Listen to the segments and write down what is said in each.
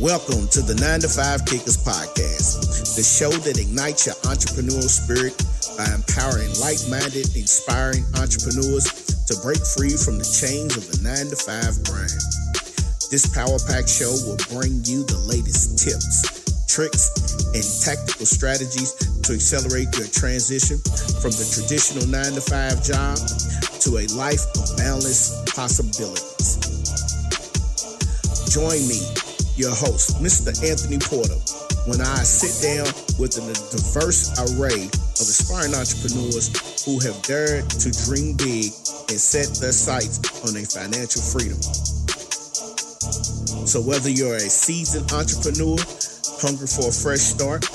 Welcome to the 9 to 5 Kickers podcast, the show that ignites your entrepreneurial spirit by empowering like minded, inspiring entrepreneurs to break free from the chains of the 9 to 5 grind. This Power Pack show will bring you the latest tips, tricks, and tactical strategies to accelerate your transition from the traditional 9 to 5 job to a life of boundless possibilities. Join me your host, Mr. Anthony Porter, when I sit down with a diverse array of aspiring entrepreneurs who have dared to dream big and set their sights on a financial freedom. So, whether you're a seasoned entrepreneur hungry for a fresh start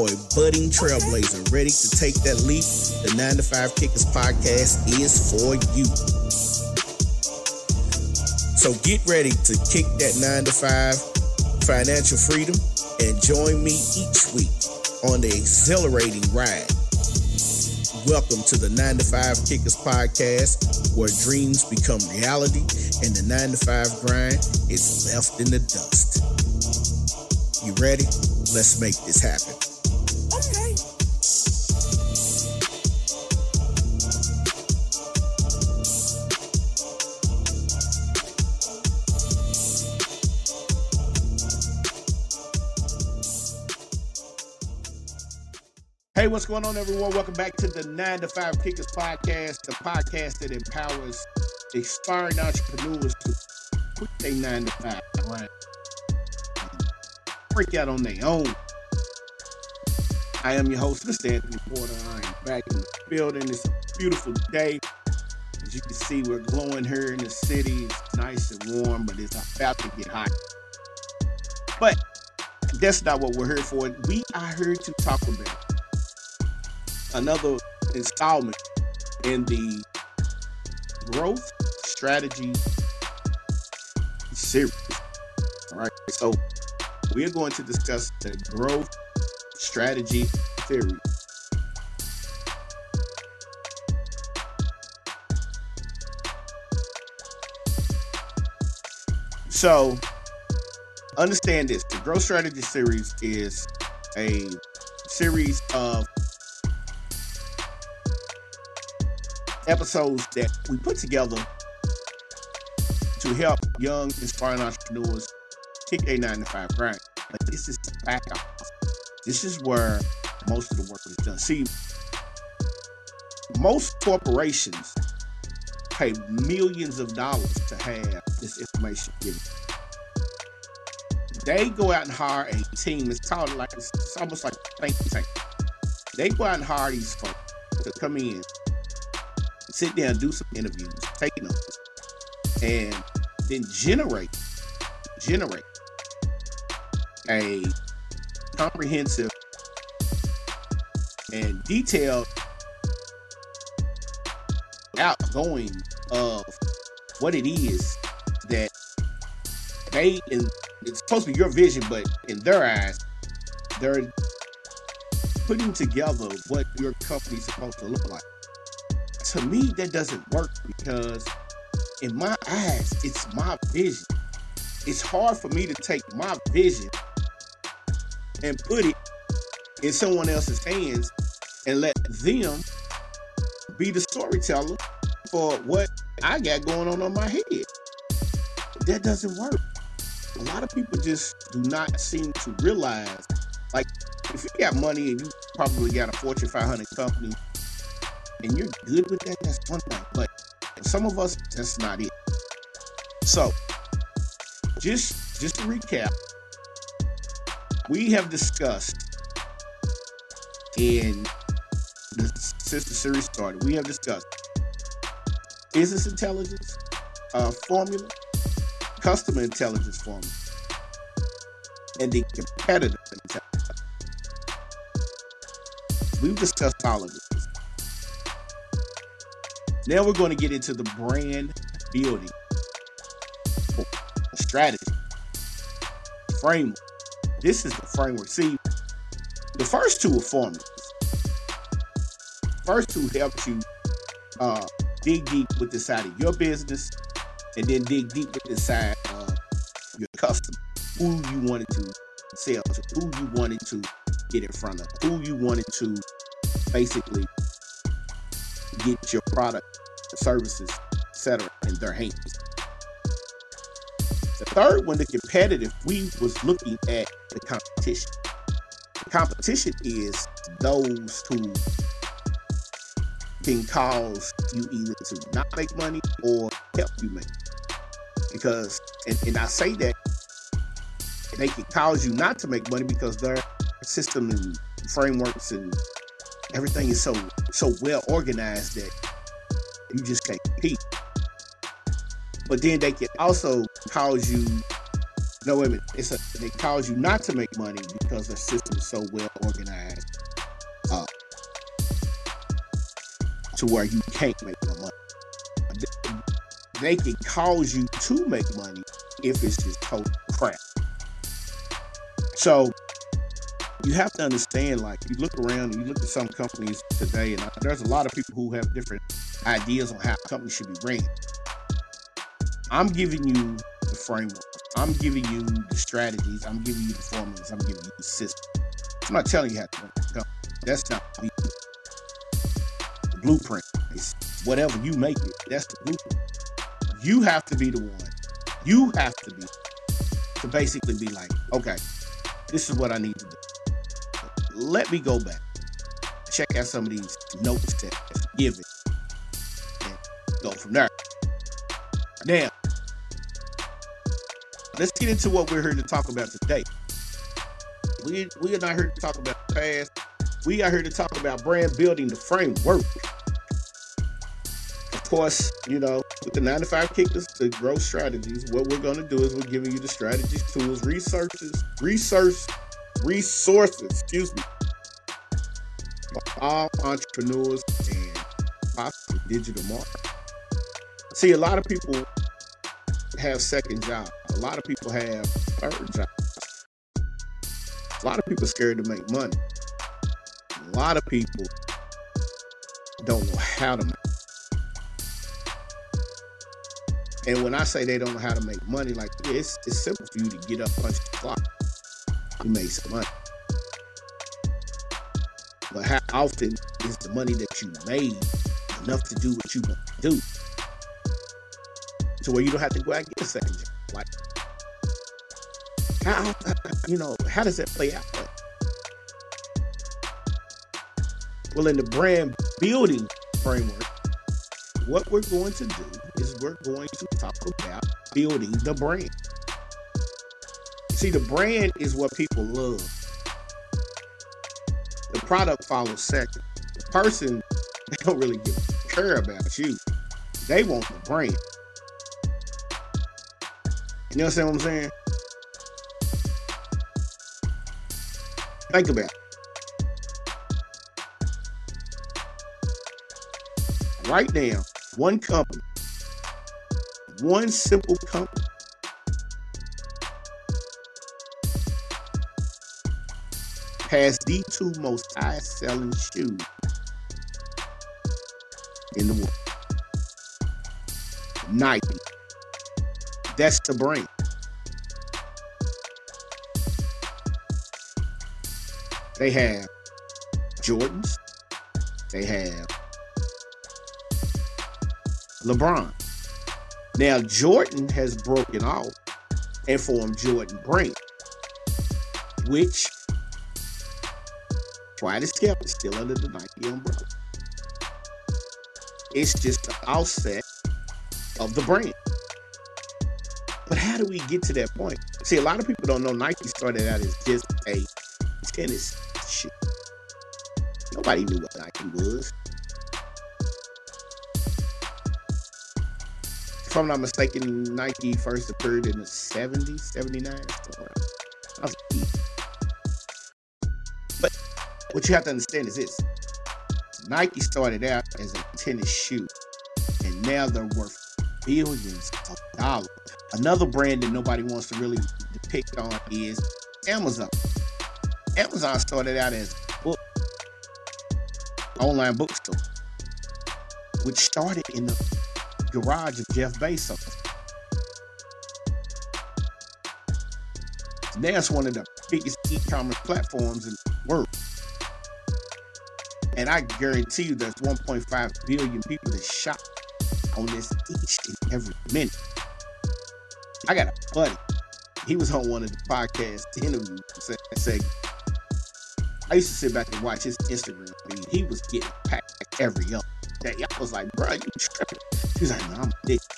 or a budding trailblazer ready to take that leap, the 9 to 5 Kickers podcast is for you. So get ready to kick that 9 to 5 financial freedom and join me each week on the exhilarating ride. Welcome to the 9 to 5 Kickers podcast, where dreams become reality and the 9 to 5 grind is left in the dust. You ready? Let's make this happen. Hey, what's going on, everyone? Welcome back to the 9 to 5 Kickers Podcast, the podcast that empowers aspiring entrepreneurs to quit their 9 to 5 right? break out on their own. I am your host, Mr. Anthony Porter. I am back in the building. It's a beautiful day. As you can see, we're glowing here in the city. It's nice and warm, but it's about to get hot. But that's not what we're here for. We are here to talk about another installment in the growth strategy series. All right, so we're going to discuss the growth strategy theory. So, understand this the growth strategy series is a series of episodes that we put together to help young, inspiring entrepreneurs kick a nine to five grind. But this is back office. This is where most of the work is done. See, most corporations pay millions of dollars to have this information given. They go out and hire a team. It's called like it's, almost like think tank. They go out and hire these folks to come in sit and do some interviews, take notes, and then generate generate a comprehensive and detailed outgoing of what it is that they and it's supposed to be your vision, but in their eyes, they're putting together what your company's supposed to look like to me, that doesn't work because in my eyes, it's my vision. It's hard for me to take my vision and put it in someone else's hands and let them be the storyteller for what I got going on on my head. That doesn't work. A lot of people just do not seem to realize, like, if you got money and you probably got a Fortune 500 company and you're good with that, that's one thing. But some of us, that's not it. So, just just to recap, we have discussed in the since the series started, we have discussed business intelligence uh, formula, customer intelligence formula, and the competitive intelligence. We've discussed all of this. Now we're going to get into the brand building strategy framework. This is the framework. See, the first two are formulas. First two help you uh, dig deep with the side of your business, and then dig deep with the side of your customer. who you wanted to sell to, who you wanted to get in front of, who you wanted to basically get your product, services, etc. in their hands. The third one, the competitive, we was looking at the competition. The competition is those who can cause you either to not make money or help you make. Because, and, and I say that they can cause you not to make money because their system and frameworks and everything is so so well organized that you just can't compete. But then they can also cause you no wait a minute. It's a, they cause you not to make money because the system is so well organized uh, to where you can't make no money. They can cause you to make money if it's just total crap. So you have to understand, like, you look around and you look at some companies today, and uh, there's a lot of people who have different ideas on how companies should be ran. I'm giving you the framework. I'm giving you the strategies. I'm giving you the formulas. I'm giving you the system. I'm not telling you how to run the company. That's not the blueprint. Whatever you make it. That's the blueprint. You have to be the one. You have to be to basically be like, okay, this is what I need to do. Let me go back, check out some of these notes that given, and go from there. Now, let's get into what we're here to talk about today. We we are not here to talk about the past. We are here to talk about brand building, the framework. Of course, you know, with the 95 kickers, the growth strategies, what we're going to do is we're giving you the strategies, tools, researches, research, resources, excuse me, for all entrepreneurs and possibly digital marketers. See, a lot of people have second jobs. A lot of people have third jobs. A lot of people scared to make money. A lot of people don't know how to make And when I say they don't know how to make money, like it's it's simple for you to get up, punch the clock, you make some money. But how often is the money that you made enough to do what you want to do? To where you don't have to go out and get a second job. Like how you know, how does that play out? Well, in the brand building framework, what we're going to do is we're going to talk about building the brand. See, the brand is what people love. The product follows second. The person, they don't really give, care about you. They want the brand. You understand what I'm saying? Think about it. Right now, one company, one simple company has the two most high selling shoes in the world. Nike. That's the brand. They have Jordans. They have LeBron. Now, Jordan has broken off and formed Jordan Brand, which, quiet as kept, is still under the Nike umbrella. It's just the offset of the brand. But how do we get to that point? See, a lot of people don't know Nike started out as just a tennis shoe. Nobody knew what Nike was. if I'm not mistaken, Nike first appeared in the 70s, 79. But what you have to understand is this Nike started out as a tennis shoe, and now they're worth billions of dollars. Another brand that nobody wants to really depict on is Amazon. Amazon started out as book, online bookstore, which started in the garage of Jeff Bezos. Now it's one of the biggest e-commerce platforms in the world. And I guarantee you there's 1.5 billion people that shop on this each and every minute. I got a buddy. He was on one of the podcast interviews I used to sit back and watch his Instagram feed. He was getting packed every up. That I was like, bro, you tripping. He's like, no, I'm a addicted.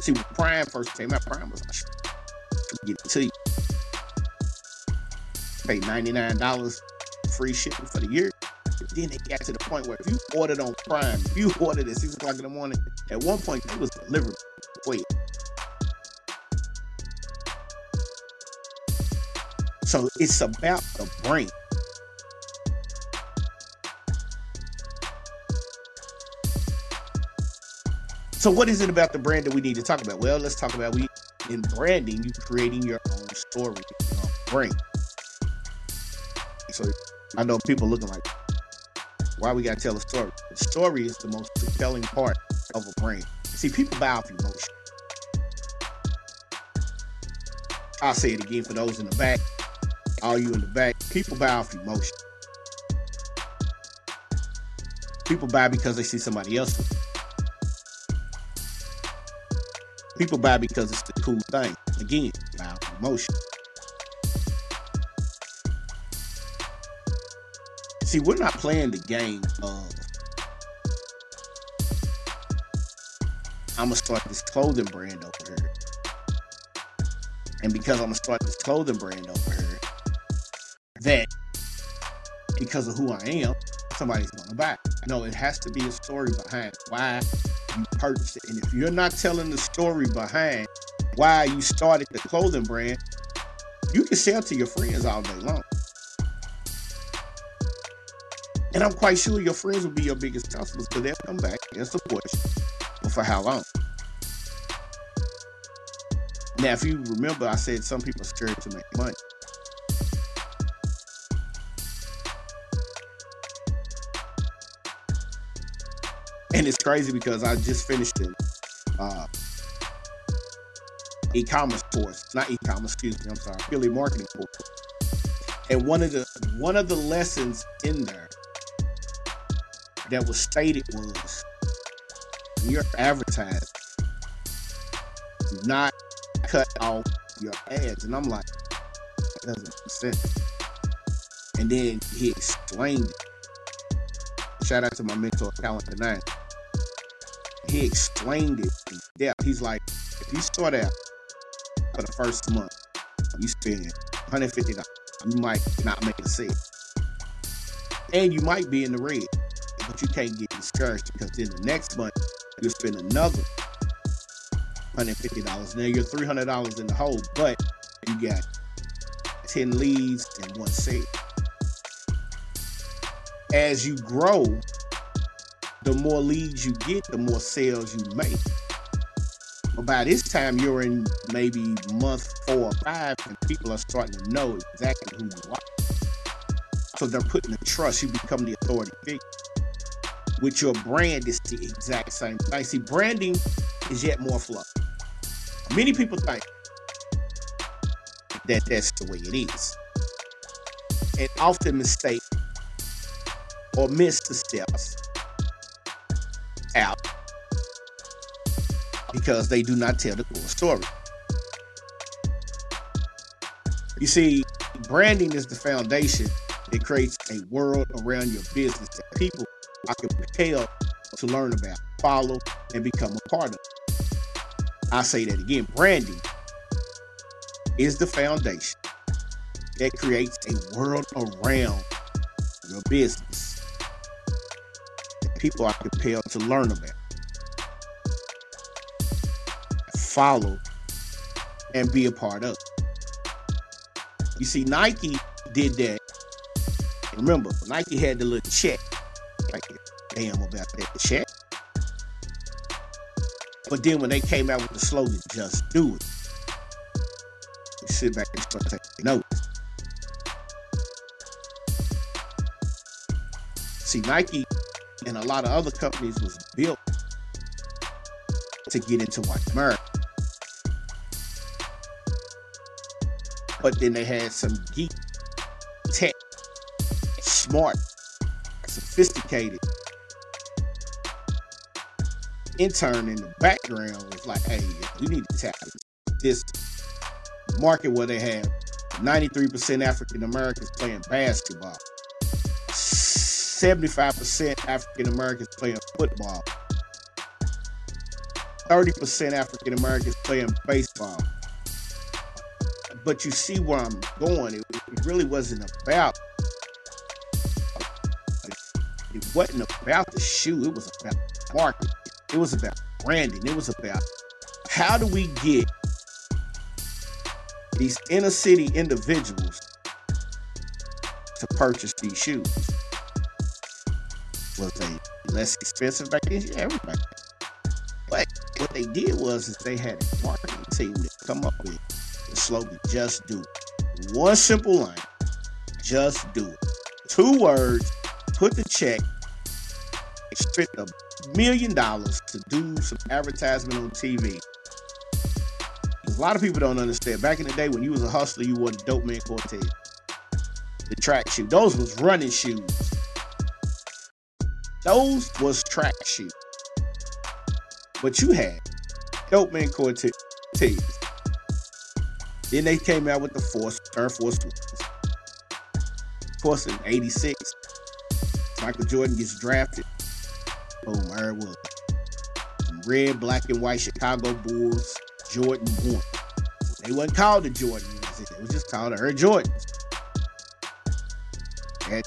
See, when Prime first came out, Prime was like, get it to you. Pay $99 free shipping for the year. Then it got to the point where if you ordered on Prime, if you ordered at 6 o'clock in the morning, at one point it was delivered. Wait. So it's about the brain. So what is it about the brand that we need to talk about? Well, let's talk about we in branding, you creating your own story, your brain. So I know people looking like, why we gotta tell a story? The story is the most compelling part of a brand. See, people buy off emotion. I'll say it again for those in the back, all you in the back. People buy off emotion. People buy because they see somebody else. People buy because it's the cool thing. Again, buy emotion. See, we're not playing the game of I'm gonna start this clothing brand over here. And because I'm gonna start this clothing brand over here, that because of who I am, somebody's gonna buy. No, it has to be a story behind why you purchased it. And if you're not telling the story behind why you started the clothing brand, you can sell to your friends all day long. And I'm quite sure your friends will be your biggest customers because they'll come back and support you. But for how long? Now, if you remember, I said some people are scared to make money. And it's crazy because I just finished an uh, e-commerce course, not e-commerce, excuse me, I'm sorry, affiliate marketing course. And one of the one of the lessons in there that was stated was your advertising not cut off your ads. And I'm like, that doesn't make sense. And then he explained it. Shout out to my mentor, Calendar Nine. He explained it in depth. He's like, if you start out for the first month, you spend $150, you might not make a sale. And you might be in the red but you can't get discouraged because then the next month you spend another $150. Now you're $300 in the hole, but you got 10 leads and one sale. As you grow, the more leads you get, the more sales you make. But by this time, you're in maybe month four or five, and people are starting to know exactly who you are. So they're putting the trust, you become the authority figure with your brand is the exact same thing. See, branding is yet more fluff. Many people think that that's the way it is, and often mistake or miss the steps out because they do not tell the full story. You see, branding is the foundation that creates a world around your business that people can compelled to learn about, follow, and become a part of. I say that again branding is the foundation that creates a world around your business that people are compelled to learn about, follow, and be a part of. You see, Nike did that. Remember, Nike had the little check damn about that check. But then when they came out with the slogan, just do it, you sit back and start taking notes. See, Nike and a lot of other companies was built to get into white America. But then they had some geek, tech, smart, sophisticated intern in the background was like, hey, we need to tap this market where they have 93% African Americans playing basketball, 75% African Americans playing football, 30% African Americans playing baseball. But you see where I'm going. It, it really wasn't about wasn't about the shoe. It was about marketing, It was about branding. It was about how do we get these inner city individuals to purchase these shoes? Was they less expensive back then? Yeah, everybody. But what they did was is they had a marketing team to come up with the slogan "Just Do It." One simple line: Just do it. Two words. Put the check. Spent a million dollars to do some advertisement on TV. A lot of people don't understand. Back in the day when you was a hustler, you wore the Dope Man Cortez, the track shoe. Those was running shoes. Those was track shoes. But you had Dope Man Cortez. Then they came out with the Force, Air Force Ones. Of course, in '86, Michael Jordan gets drafted. Boom, there it was. Red, black, and white Chicago Bulls, Jordan 1. They wasn't called the Jordan It was just called the Air Jordans. Had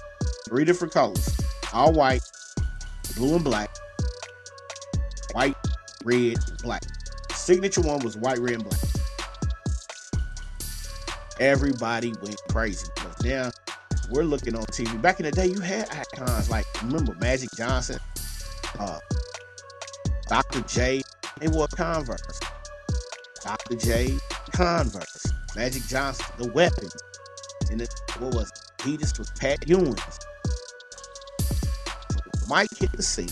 three different colors. All white, blue and black, white, red, and black. Signature one was white, red, and black. Everybody went crazy because now we're looking on TV. Back in the day, you had icons like remember Magic Johnson, uh, Dr. J. They wore Converse. Dr. J. Converse. Magic Johnson, the weapon. And it, what was it? Adidas was Pat Ewing's. Mike hit the scene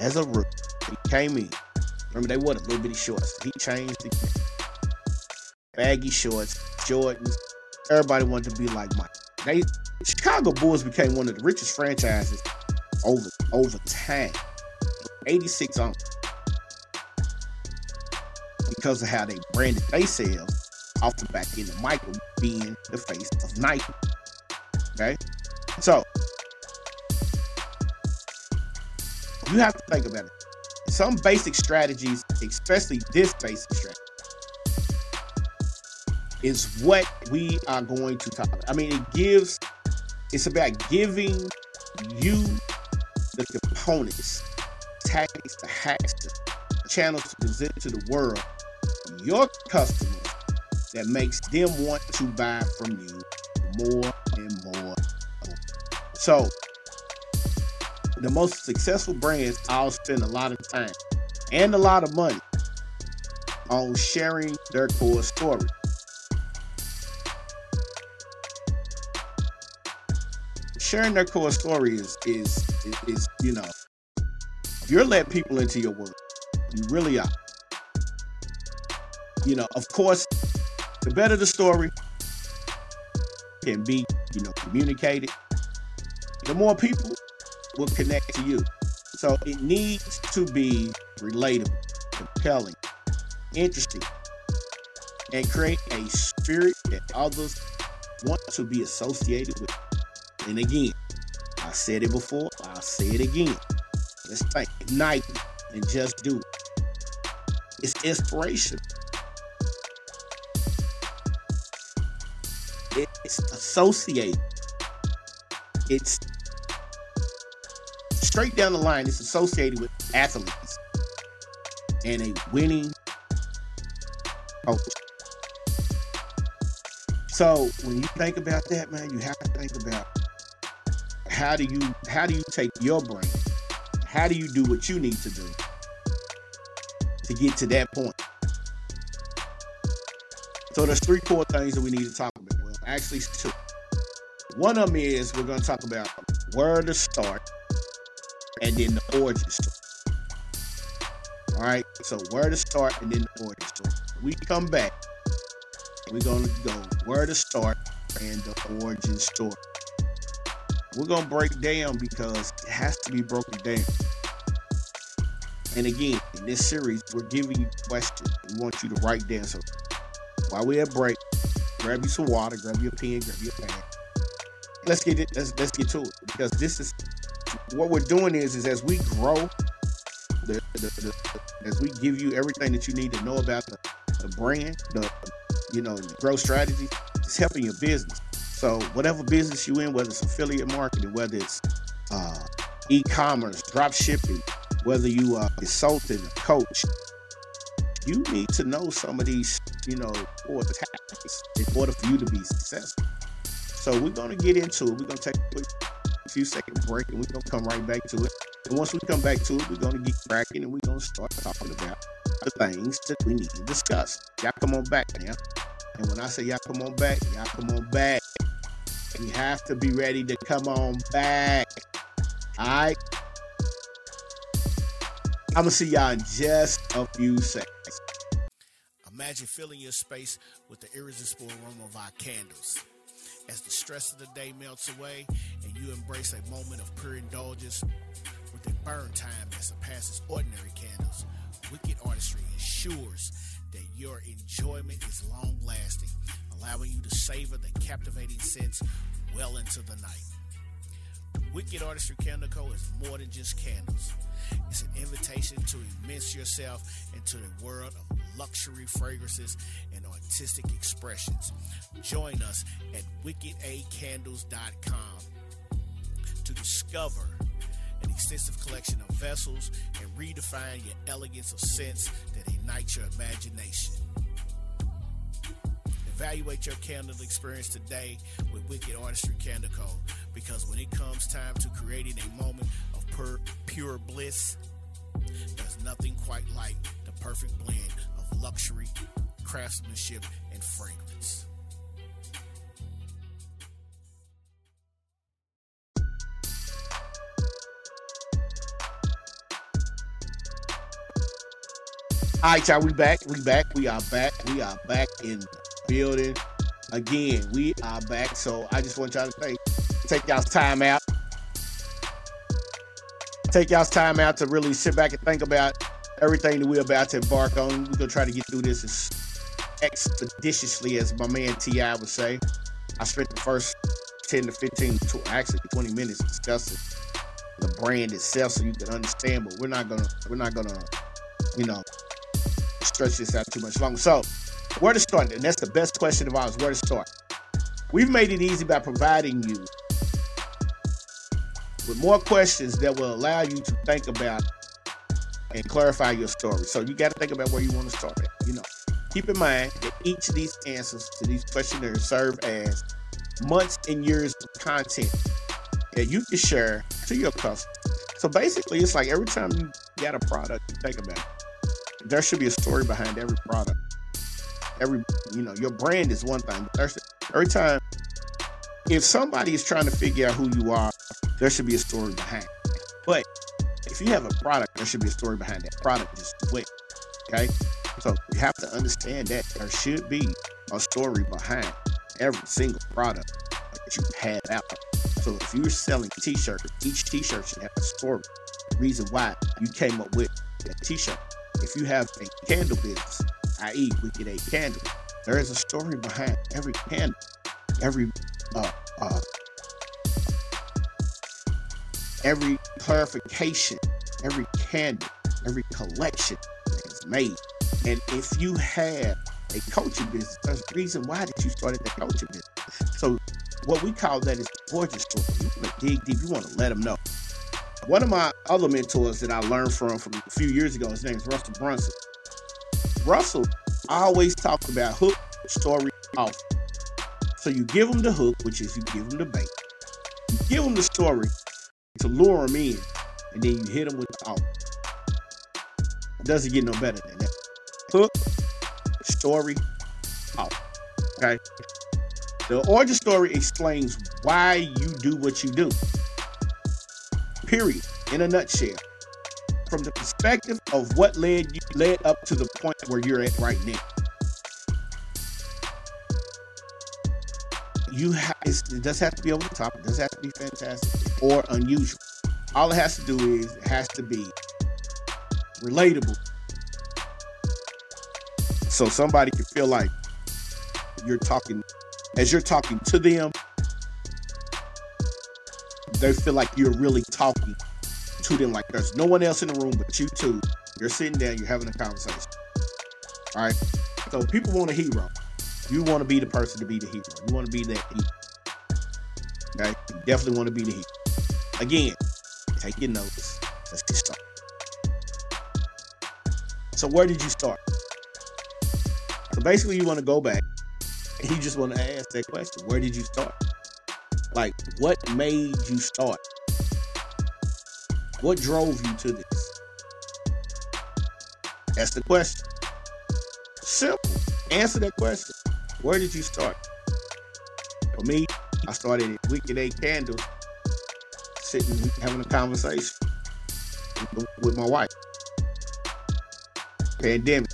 as a rookie. He came in. Remember, they wore the little bitty shorts. He changed again. Baggy shorts, Jordans. Everybody wanted to be like Mike. They Chicago Bulls became one of the richest franchises over over time. 86 on because of how they branded themselves off the back end of Michael being the face of Nike. Okay? So you have to think about it. Some basic strategies, especially this basic strategy, is what we are going to talk about. I mean, it gives, it's about giving you components, tactics, the hacks, the channels to present to the world your customers that makes them want to buy from you more and more. So, the most successful brands all spend a lot of time and a lot of money on sharing their core story. Sharing their core story is, is, is, is you know, you're letting people into your world. You really are. You know, of course, the better the story can be, you know, communicated, the more people will connect to you. So it needs to be relatable, compelling, interesting, and create a spirit that others want to be associated with. And again, I said it before, I'll say it again. Let's Nike and just do it. It's inspiration. It's associated. It's straight down the line. It's associated with athletes and a winning culture. So when you think about that, man, you have to think about how do you how do you take your brain? How do you do what you need to do to get to that point? So there's three core things that we need to talk about. Well, actually two. One of them is we're going to talk about where to start and then the origin story. All right, so where to start and then the origin story. We come back. we're gonna go where to start and the origin story. We're gonna break down because it has to be broken down. And again, in this series, we're giving you questions. We want you to write down. So while we're at break, grab you some water, grab your pen, grab your pen. Let's get it. Let's let's get to it because this is what we're doing is is as we grow, the, the, the, as we give you everything that you need to know about the, the brand, the you know the growth strategy, it's helping your business. So whatever business you in, whether it's affiliate marketing, whether it's uh, e-commerce, drop shipping, whether you are a consultant, a coach, you need to know some of these, you know, core tactics in order for you to be successful. So we're going to get into it. We're going to take a few second break and we're going to come right back to it. And once we come back to it, we're going to get cracking and we're going to start talking about the things that we need to discuss. Y'all come on back now. And when I say y'all come on back, y'all come on back. You have to be ready to come on back. All right. I'm gonna see y'all in just a few seconds. Imagine filling your space with the irresistible aroma of our candles. As the stress of the day melts away and you embrace a moment of pure indulgence with a burn time that surpasses ordinary candles, Wicked Artistry ensures that your enjoyment is long lasting, allowing you to savor the captivating scents well into the night. Wicked Artistry Candle Co. is more than just candles. It's an invitation to immerse yourself into the world of luxury fragrances and artistic expressions. Join us at wickedacandles.com to discover an extensive collection of vessels and redefine your elegance of scents that ignite your imagination. Evaluate your candle experience today with Wicked Artistry Candle Co. Because when it comes time to creating a moment of pure, pure bliss, there's nothing quite like the perfect blend of luxury, craftsmanship, and fragrance. All right, y'all, we back. We back. We are back. We are back in building. Again, we are back. So I just want y'all to take take y'all's time out. Take y'all's time out to really sit back and think about everything that we're about to embark on. We're gonna try to get through this as expeditiously as my man Ti would say. I spent the first 10 to 15, to actually 20 minutes discussing the brand itself so you can understand, but we're not gonna we're not gonna, you know, stretch this out too much longer. So, where to start? And that's the best question of ours. Where to start? We've made it easy by providing you with more questions that will allow you to think about and clarify your story. So you got to think about where you want to start at. You know, keep in mind that each of these answers to these questionnaires serve as months and years of content that you can share to your customers. So basically, it's like every time you got a product, you think about it there should be a story behind every product. Every you know, your brand is one thing, every time if somebody is trying to figure out who you are, there should be a story behind. It. But if you have a product, there should be a story behind that product just quick. Okay? So we have to understand that there should be a story behind every single product that you have out. So if you're selling t-shirts, each t-shirt should have a story. Reason why you came up with that t-shirt if you have a candle business, i.e., we get a candle, there is a story behind every candle, every uh, uh, every clarification, every candle, every collection is made. And if you have a coaching business, there's a reason why that you started the coaching business. So what we call that is the origin story. You want to dig deep. You want to let them know. One of my other mentors that I learned from from a few years ago, his name is Russell Brunson. Russell always talked about hook, story, off. So you give them the hook, which is you give them the bait. You give them the story to lure them in, and then you hit them with the off. It doesn't get no better than that. Hook, story, off. Okay. The origin story explains why you do what you do period, in a nutshell, from the perspective of what led you led up to the point where you're at right now. you ha- it does have to be over the top. It does have to be fantastic or unusual. All it has to do is it has to be relatable. So somebody can feel like you're talking as you're talking to them, they feel like you're really talking to them like there's no one else in the room but you two. You're sitting there, you're having a conversation. All right. So people want a hero. You want to be the person to be the hero. You want to be that hero. Okay. You definitely want to be the hero. Again, take your notes. Let's get started. So where did you start? So basically, you want to go back and you just want to ask that question: Where did you start? Like, what made you start? What drove you to this? That's the question. Simple. Answer that question. Where did you start? For me, I started at Wicked Eight Candles, sitting having a conversation with my wife. Pandemic.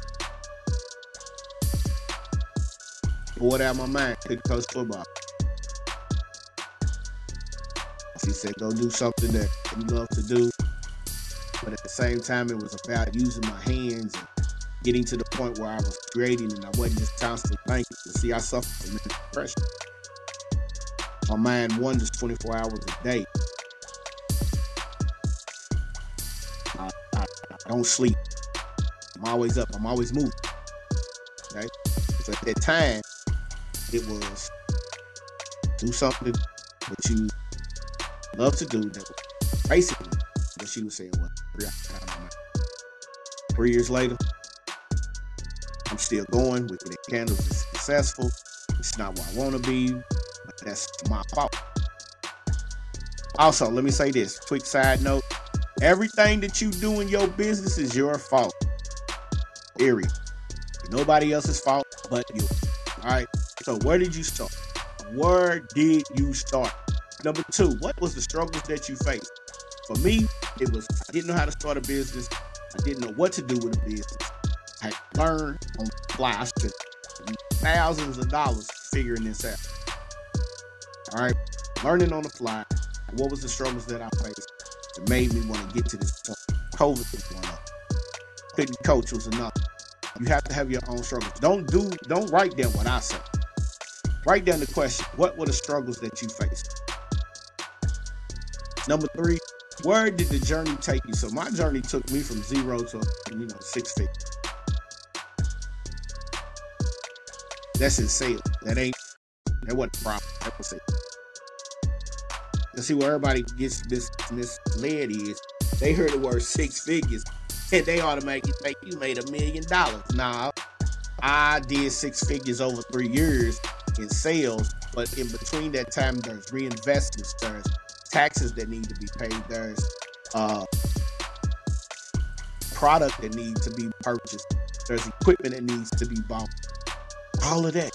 Bored out my mind. Couldn't coach football. She said, go do something that you love to do. But at the same time, it was about using my hands and getting to the point where I was creating and I wasn't just constantly thinking. See, I suffer from depression. My mind wanders 24 hours a day. I, I, I don't sleep. I'm always up. I'm always moving. Okay? So at that time, it was do something that you love to do. That basically what she was saying was three years later, I'm still going. Wicked Candles is successful. It's not where I want to be, but that's my fault. Also, let me say this quick side note everything that you do in your business is your fault. Period. Nobody else's fault but you. All right. So, where did you start? Where did you start? Number two, what was the struggles that you faced? For me, it was I didn't know how to start a business. I didn't know what to do with a business. I had to learn on the fly. I spent thousands of dollars figuring this out. All right, learning on the fly. What was the struggles that I faced that made me want to get to this point? COVID was one. Couldn't coach was enough. You have to have your own struggles. Don't do. Don't write down what I say. Write down the question. What were the struggles that you faced? Number three, where did the journey take you? So my journey took me from zero to you know six figures. That's in sales. That ain't that wasn't a problem. That was it. Let's see where everybody gets this misled is they heard the word six figures and they automatically think you made a million dollars. Nah, I did six figures over three years in sales, but in between that time, there's reinvestments, there's taxes that need to be paid, there's uh, product that needs to be purchased, there's equipment that needs to be bought, all of that.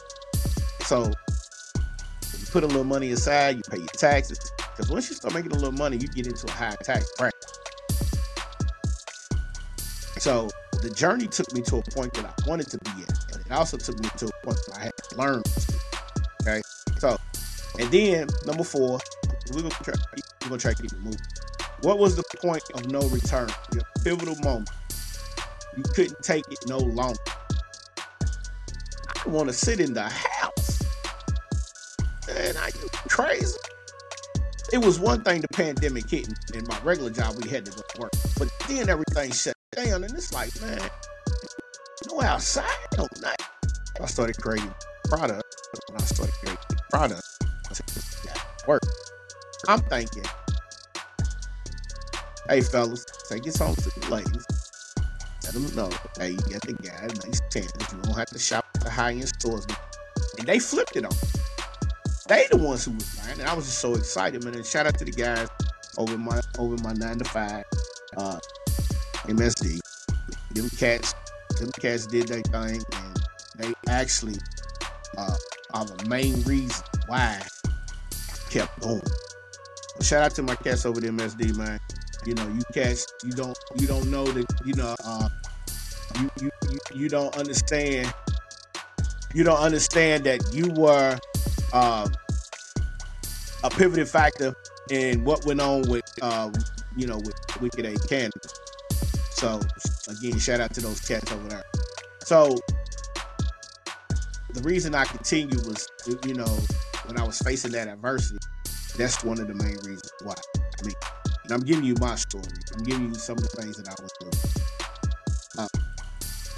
So you put a little money aside, you pay your taxes, because once you start making a little money, you get into a high tax bracket. So the journey took me to a point that I wanted to be at, but it also took me to a point where I had to learn. Okay, so and then number four, we're gonna try, we're gonna try to keep it moving. What was the point of no return? Your pivotal moment. You couldn't take it no longer. I want to sit in the house. Man, are you crazy? It was one thing the pandemic hit and my regular job we had to go to work, but then everything shut down, and it's like, man, no outside, no night. I started creating product. When I started creating product, I said, work. I'm thinking, hey fellas, take this home to the ladies. Let them know, hey, you got the guy, nice chance. You don't have to shop at the high end stores. And they flipped it on. They the ones who was buying, and I was just so excited, man. And shout out to the guys over my over my nine to five. Uh, MSD. Them cats, them cats did their thing, and they actually uh, are the main reason why I kept going. Shout out to my cats over the MSD, man. You know, you cats, you don't, you don't know that, you know, uh, you, you, you, don't understand. You don't understand that you were uh, a pivoting factor in what went on with, uh, you know, with Wicked A Candles. So again, shout out to those cats over there. So the reason I continue was, you know, when I was facing that adversity, that's one of the main reasons why. I mean, and I'm giving you my story. I'm giving you some of the things that I was doing. Uh,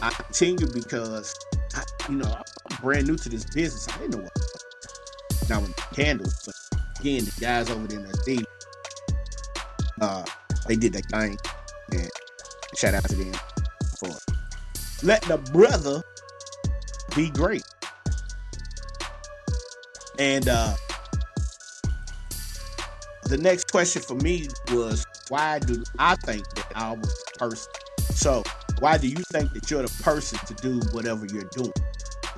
I continue because, I, you know, I'm brand new to this business. I didn't know what. Now with candles, but again, the guys over there in the uh, they did that thing, and shout out to them for letting the brother be great. And uh, the next question for me was, why do I think that I was the person? So, why do you think that you're the person to do whatever you're doing?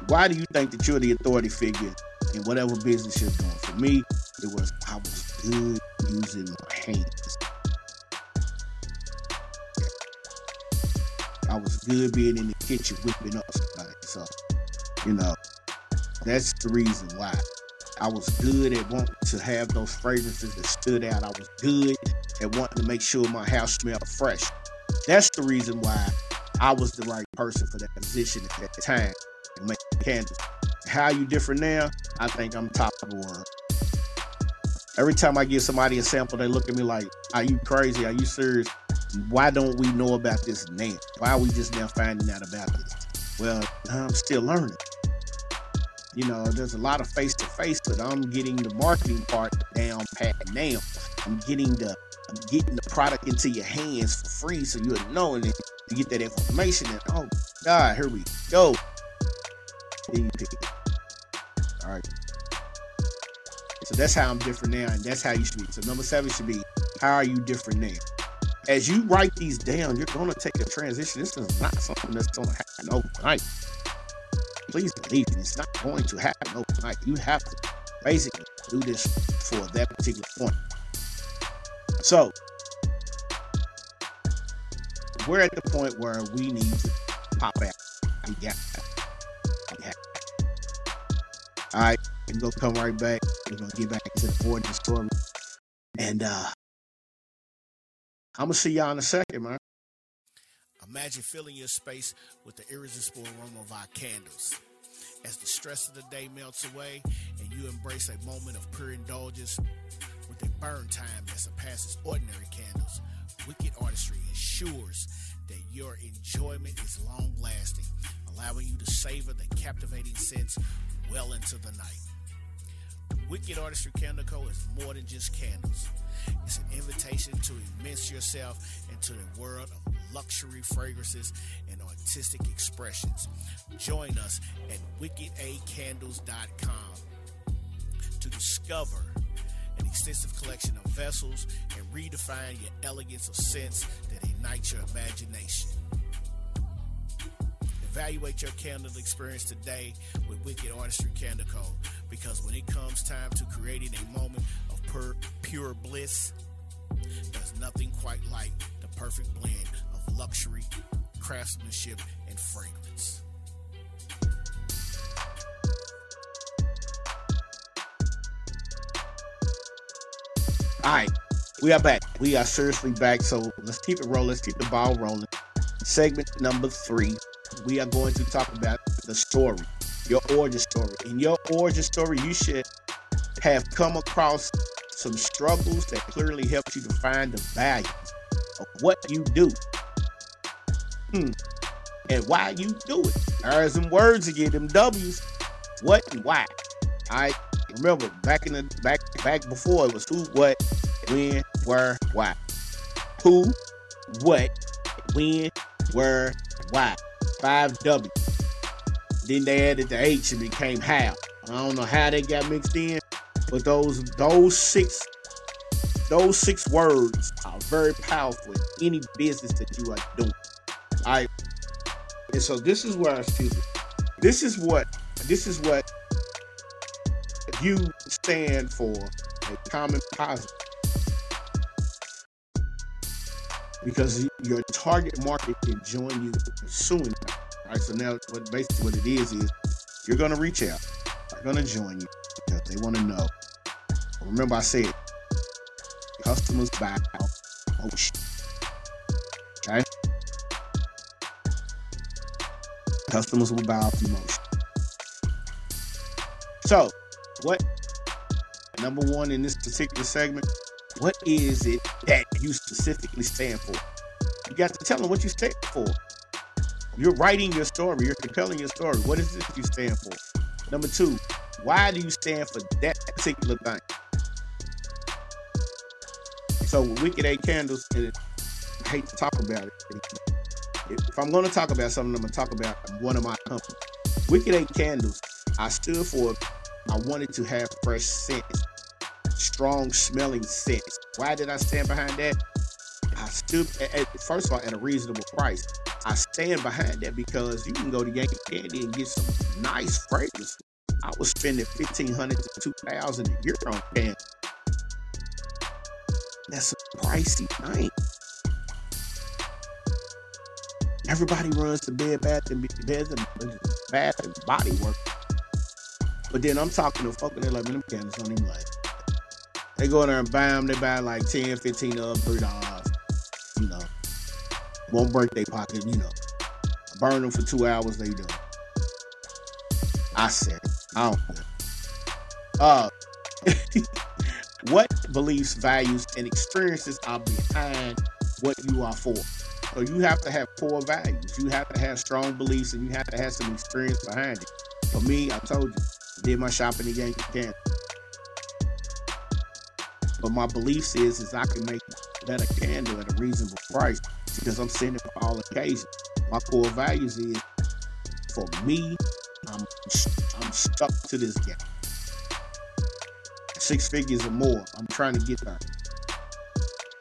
Why do you think that you're the authority figure in whatever business you're doing? For me, it was I was good using my hands. I was good being in the kitchen whipping up somebody. So, you know, that's the reason why. I was good at wanting to have those fragrances that stood out. I was good at wanting to make sure my house smelled fresh. That's the reason why I was the right person for that position at that time make candles. How you different now? I think I'm top of the world. Every time I give somebody a sample, they look at me like, "Are you crazy? Are you serious? Why don't we know about this now? Why are we just now finding out about this?" Well, I'm still learning. You know, there's a lot of face to face, but I'm getting the marketing part down pat now. I'm getting the I'm getting the product into your hands for free, so you're knowing it. You get that information, and oh God, here we go. Then you pick it. All right. So that's how I'm different now, and that's how you should be. So number seven should be, how are you different now? As you write these down, you're gonna take a transition. This is not something that's gonna happen overnight. Please believe me, it's not going to happen overnight. You have to basically do this for that particular point. So we're at the point where we need to pop out. Yeah. yeah. All right, we're gonna come right back. We're gonna get back to the origin story, and uh I'm gonna see y'all in a second, man. Imagine filling your space with the irresistible aroma of our candles. As the stress of the day melts away and you embrace a moment of pure indulgence with a burn time that surpasses ordinary candles, Wicked Artistry ensures that your enjoyment is long lasting, allowing you to savor the captivating scents well into the night. Wicked Artistry Candle Co. is more than just candles. It's an invitation to immerse yourself into the world of luxury fragrances and artistic expressions. Join us at wickedacandles.com to discover an extensive collection of vessels and redefine your elegance of scents that ignite your imagination. Evaluate your candle experience today with Wicked Artistry Candle Co. Because when it comes time to creating a moment of pure, pure bliss, there's nothing quite like the perfect blend luxury, craftsmanship, and fragrance. All right, we are back. We are seriously back. So let's keep it rolling. Let's keep the ball rolling. Segment number three, we are going to talk about the story, your origin story. In your origin story, you should have come across some struggles that clearly helped you to find the values of what you do. Hmm. And why you do it. There are some words again, them W's. What and why. I remember back in the back back before it was who, what, when, where, why. Who, what, when, where, why. Five W. Then they added the H and became how. I don't know how they got mixed in, but those those six those six words are very powerful in any business that you are doing. Right. And so this is where excuse me. This is what this is what you stand for a common positive. Because your target market can join you soon. All right, so now what basically what it is is you're gonna reach out, they're gonna join you because they want to know Remember, I said customers buy motion. Okay? Customers will buy off emotion. So, what number one in this particular segment? What is it that you specifically stand for? You got to tell them what you stand for. You're writing your story, you're compelling your story. What is it you stand for? Number two, why do you stand for that particular thing? So, Wicked Eight Candles, and I hate to talk about it. If I'm going to talk about something, I'm going to talk about one of my companies. Wicked Eight Candles, I stood for, I wanted to have fresh scents, strong smelling scents. Why did I stand behind that? I stood, at, first of all, at a reasonable price. I stand behind that because you can go to Yankee Candle and get some nice fragrance. I was spending fifteen hundred to two thousand a year on candy. That's a pricey thing. Everybody runs to Bed Bath and Bed Bath and Body Work. But then I'm talking to fucking they're like, man, them candles don't even like. They go in there and them. They buy like 10, 15 of them, $3. You know, won't break their pocket, you know. Burn them for two hours, they done. I said, I don't know. Uh, what beliefs, values, and experiences are behind what you are for? So you have to have core values. You have to have strong beliefs, and you have to have some experience behind it. For me, I told you, I did my shopping in Yankee Can. But my beliefs is is I can make better candle at a reasonable price because I'm sending for all occasions. My core values is for me, I'm I'm stuck to this game. Six figures or more. I'm trying to get there.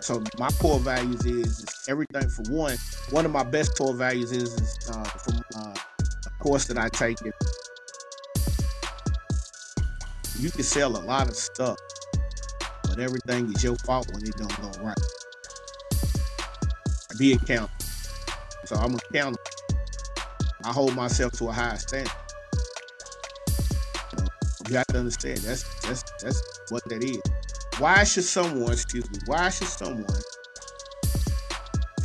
So my core values is, is everything for one. One of my best core values is, is uh, from uh, a course that I take. It. You can sell a lot of stuff, but everything is your fault when it don't go right. Be accountable. So I'm accountable. I hold myself to a high standard. So you have to understand that's that's that's what that is. Why should someone, excuse me, why should someone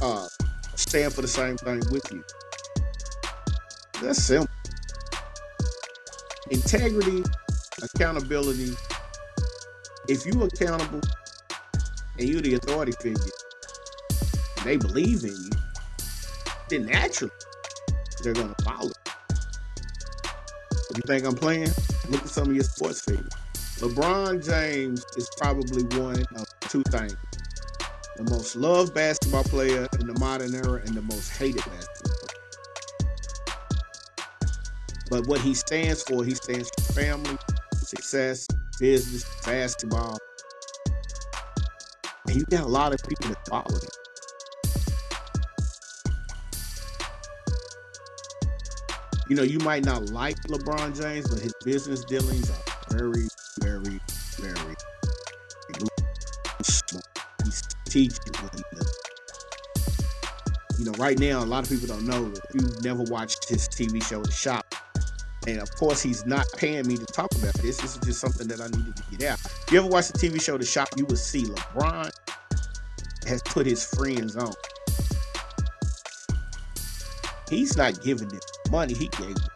uh, stand for the same thing with you? That's simple. Integrity, accountability. If you're accountable and you're the authority figure, they believe in you, then naturally they're gonna follow. You think I'm playing? Look at some of your sports figures. LeBron James is probably one of two things the most loved basketball player in the modern era and the most hated basketball player. But what he stands for, he stands for family, success, business, basketball. And you got a lot of people that follow him. You know, you might not like LeBron James, but his business dealings are very very, very does. You know, right now, a lot of people don't know if you've never watched his TV show, The Shop. And of course, he's not paying me to talk about this. This is just something that I needed to get out. If you ever watch the TV show, The Shop, you will see LeBron has put his friends on. He's not giving them money, he gave them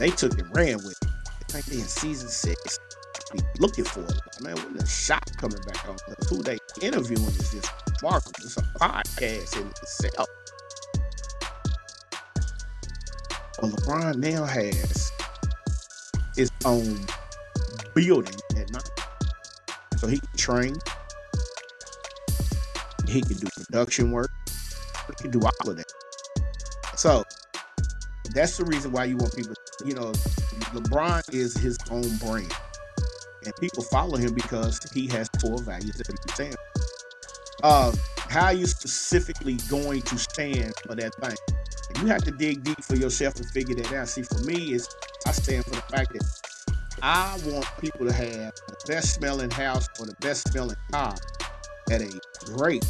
They took and ran with it. I think they in season six. Be looking for it. Man, when the shot coming back on, who they interviewing is just remarkable. It's a podcast in itself. Well, LeBron now has his own building at night. So he can train. He can do production work. He can do all of that. So that's the reason why you want people you know, LeBron is his own brand. And people follow him because he has core values that he stands. Uh, how are you specifically going to stand for that thing? You have to dig deep for yourself to figure that out. See, for me, is I stand for the fact that I want people to have the best smelling house or the best smelling car at a great,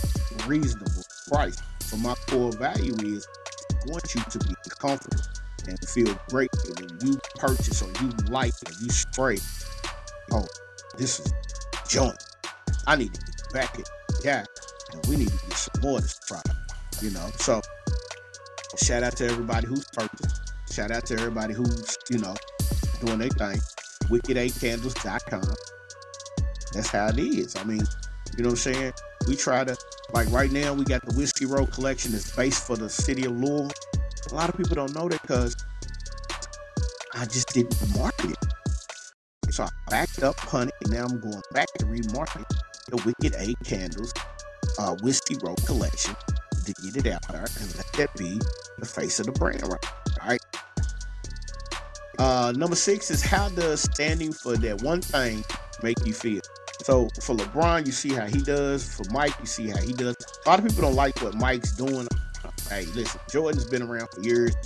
reasonable price. So my core value is want you to be comfortable. and feel great when you purchase or you like and you spray. Oh, this is joint. I need to get back it. Yeah. And we need to get some more of this product. You know, so shout out to everybody who's purchased. Shout out to everybody who's, you know, doing their thing. Wicked8candles.com. That's how it is. I mean, you know what I'm saying? We try to, like right now, we got the Whiskey Row collection that's based for the city of Louisville. A lot of people don't know that because I just didn't market it. So I backed up, punted, and now I'm going back to remarket the Wicked Eight Candles uh, Whiskey Row collection to get it out there and let that be the face of the brand, right. Uh, number six is how does standing for that one thing make you feel? So for LeBron, you see how he does. For Mike, you see how he does. A lot of people don't like what Mike's doing. Hey, listen, Jordan's been around for years.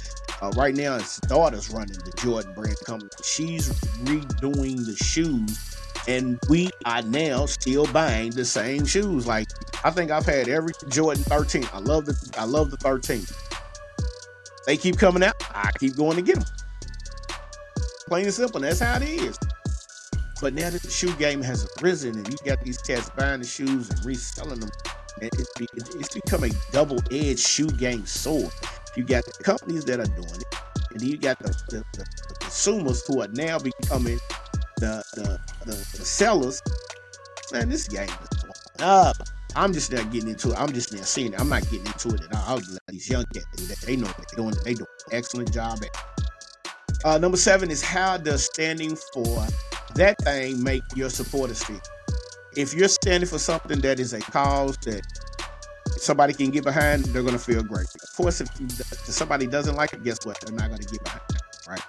Uh, right now, his daughter's running the Jordan brand company. She's redoing the shoes, and we are now still buying the same shoes. Like I think I've had every Jordan 13. I love the I love the 13. They keep coming out. I keep going to get them. Plain and simple. That's how it is. But now that the shoe game has risen and you got these cats buying the shoes and reselling them, it's, it's become a double-edged shoe game sword. You got the companies that are doing it, and you got the, the, the, the consumers who are now becoming the, the, the, sellers. Man, this game is up. I'm just not getting into it. I'm just not seeing it. I'm not getting into it at all. I'll let these young cats do that. They know what they're doing. They do an excellent job at. Uh, number seven is how does standing for that thing make your supporters feel? If you're standing for something that is a cause that somebody can get behind, they're going to feel great. Of course, if, somebody doesn't like it, guess what? They're not going to get behind it, right?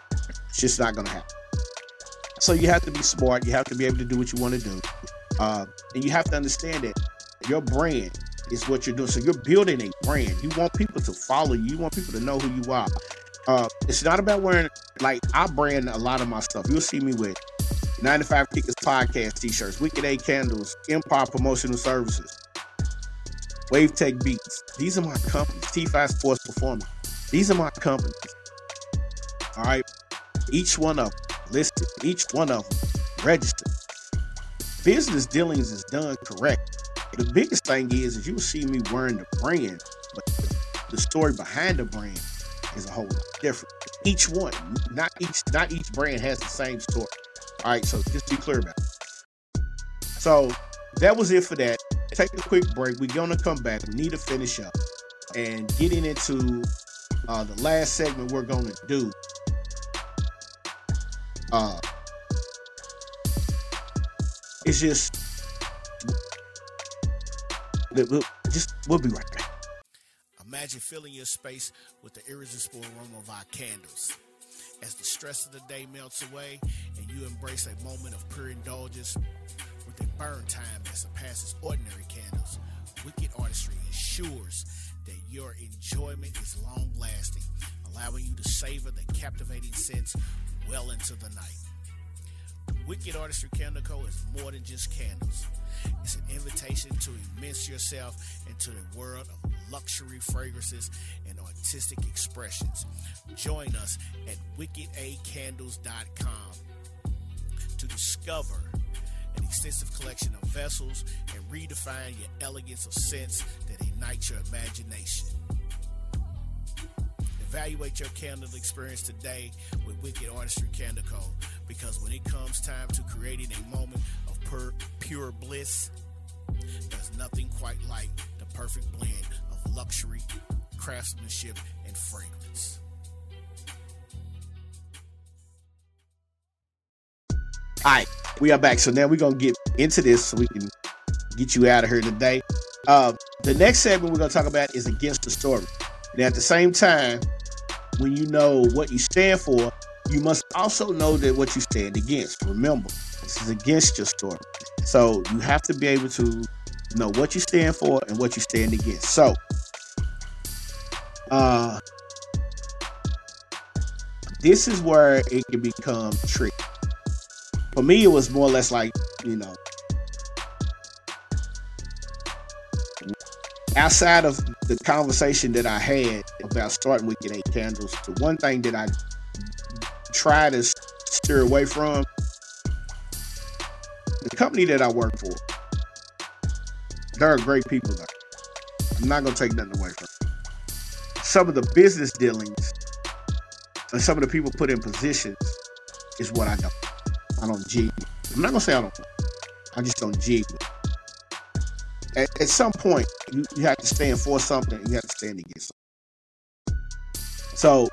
It's just not going to happen. So you have to be smart. You have to be able to do what you want to do. Uh, and you have to understand that your brand is what you're doing. So you're building a brand. You want people to follow you. You want people to know who you are. Uh, it's not about wearing like I brand a lot of my stuff. You'll see me with 95 Kickers podcast t-shirts, Wicked A Candles, Empire Promotional Services, Wave Tech Beats. These are my companies. T5 Sports Performance. These are my companies. All right. Each one of them listed. Each one of them registered. Business dealings is done correct. The biggest thing is, is you see me wearing the brand, but the, the story behind the brand is a whole lot different. Each one, not each, not each brand has the same story. All right, so just be clear about it. So that was it for that. Take a quick break. We're gonna come back. We need to finish up and getting into uh, the last segment we're gonna do. Uh, it's just, just we'll be right back. Imagine filling your space with the irresistible aroma of our candles. As the stress of the day melts away and you embrace a moment of pure indulgence with a burn time that surpasses ordinary candles, Wicked Artistry ensures that your enjoyment is long lasting, allowing you to savor the captivating scents well into the night. Wicked Artistry Candle Co. is more than just candles. It's an invitation to immerse yourself into the world of luxury fragrances and artistic expressions. Join us at wickedacandles.com to discover an extensive collection of vessels and redefine your elegance of scents that ignite your imagination. Evaluate your candle experience today with Wicked Artistry Candle Co. Because when it comes time to creating a moment of pure, pure bliss, there's nothing quite like the perfect blend of luxury, craftsmanship, and fragrance. All right, we are back. So now we're gonna get into this so we can get you out of here today. Uh, the next segment we're gonna talk about is against the story. And at the same time, when you know what you stand for, you must also know that what you stand against. Remember, this is against your story. So you have to be able to know what you stand for and what you stand against. So, uh, this is where it can become tricky. For me, it was more or less like, you know, outside of the conversation that I had about starting Wicked Eight Candles. The one thing that I try to steer away from the company that I work for. There are great people there. I'm not gonna take nothing away from. Them. Some of the business dealings and some of the people put in positions is what I don't. I don't jig. I'm not gonna say I don't. I just don't jig. At, at some point, you, you have to stand for something. You have to stand against something. So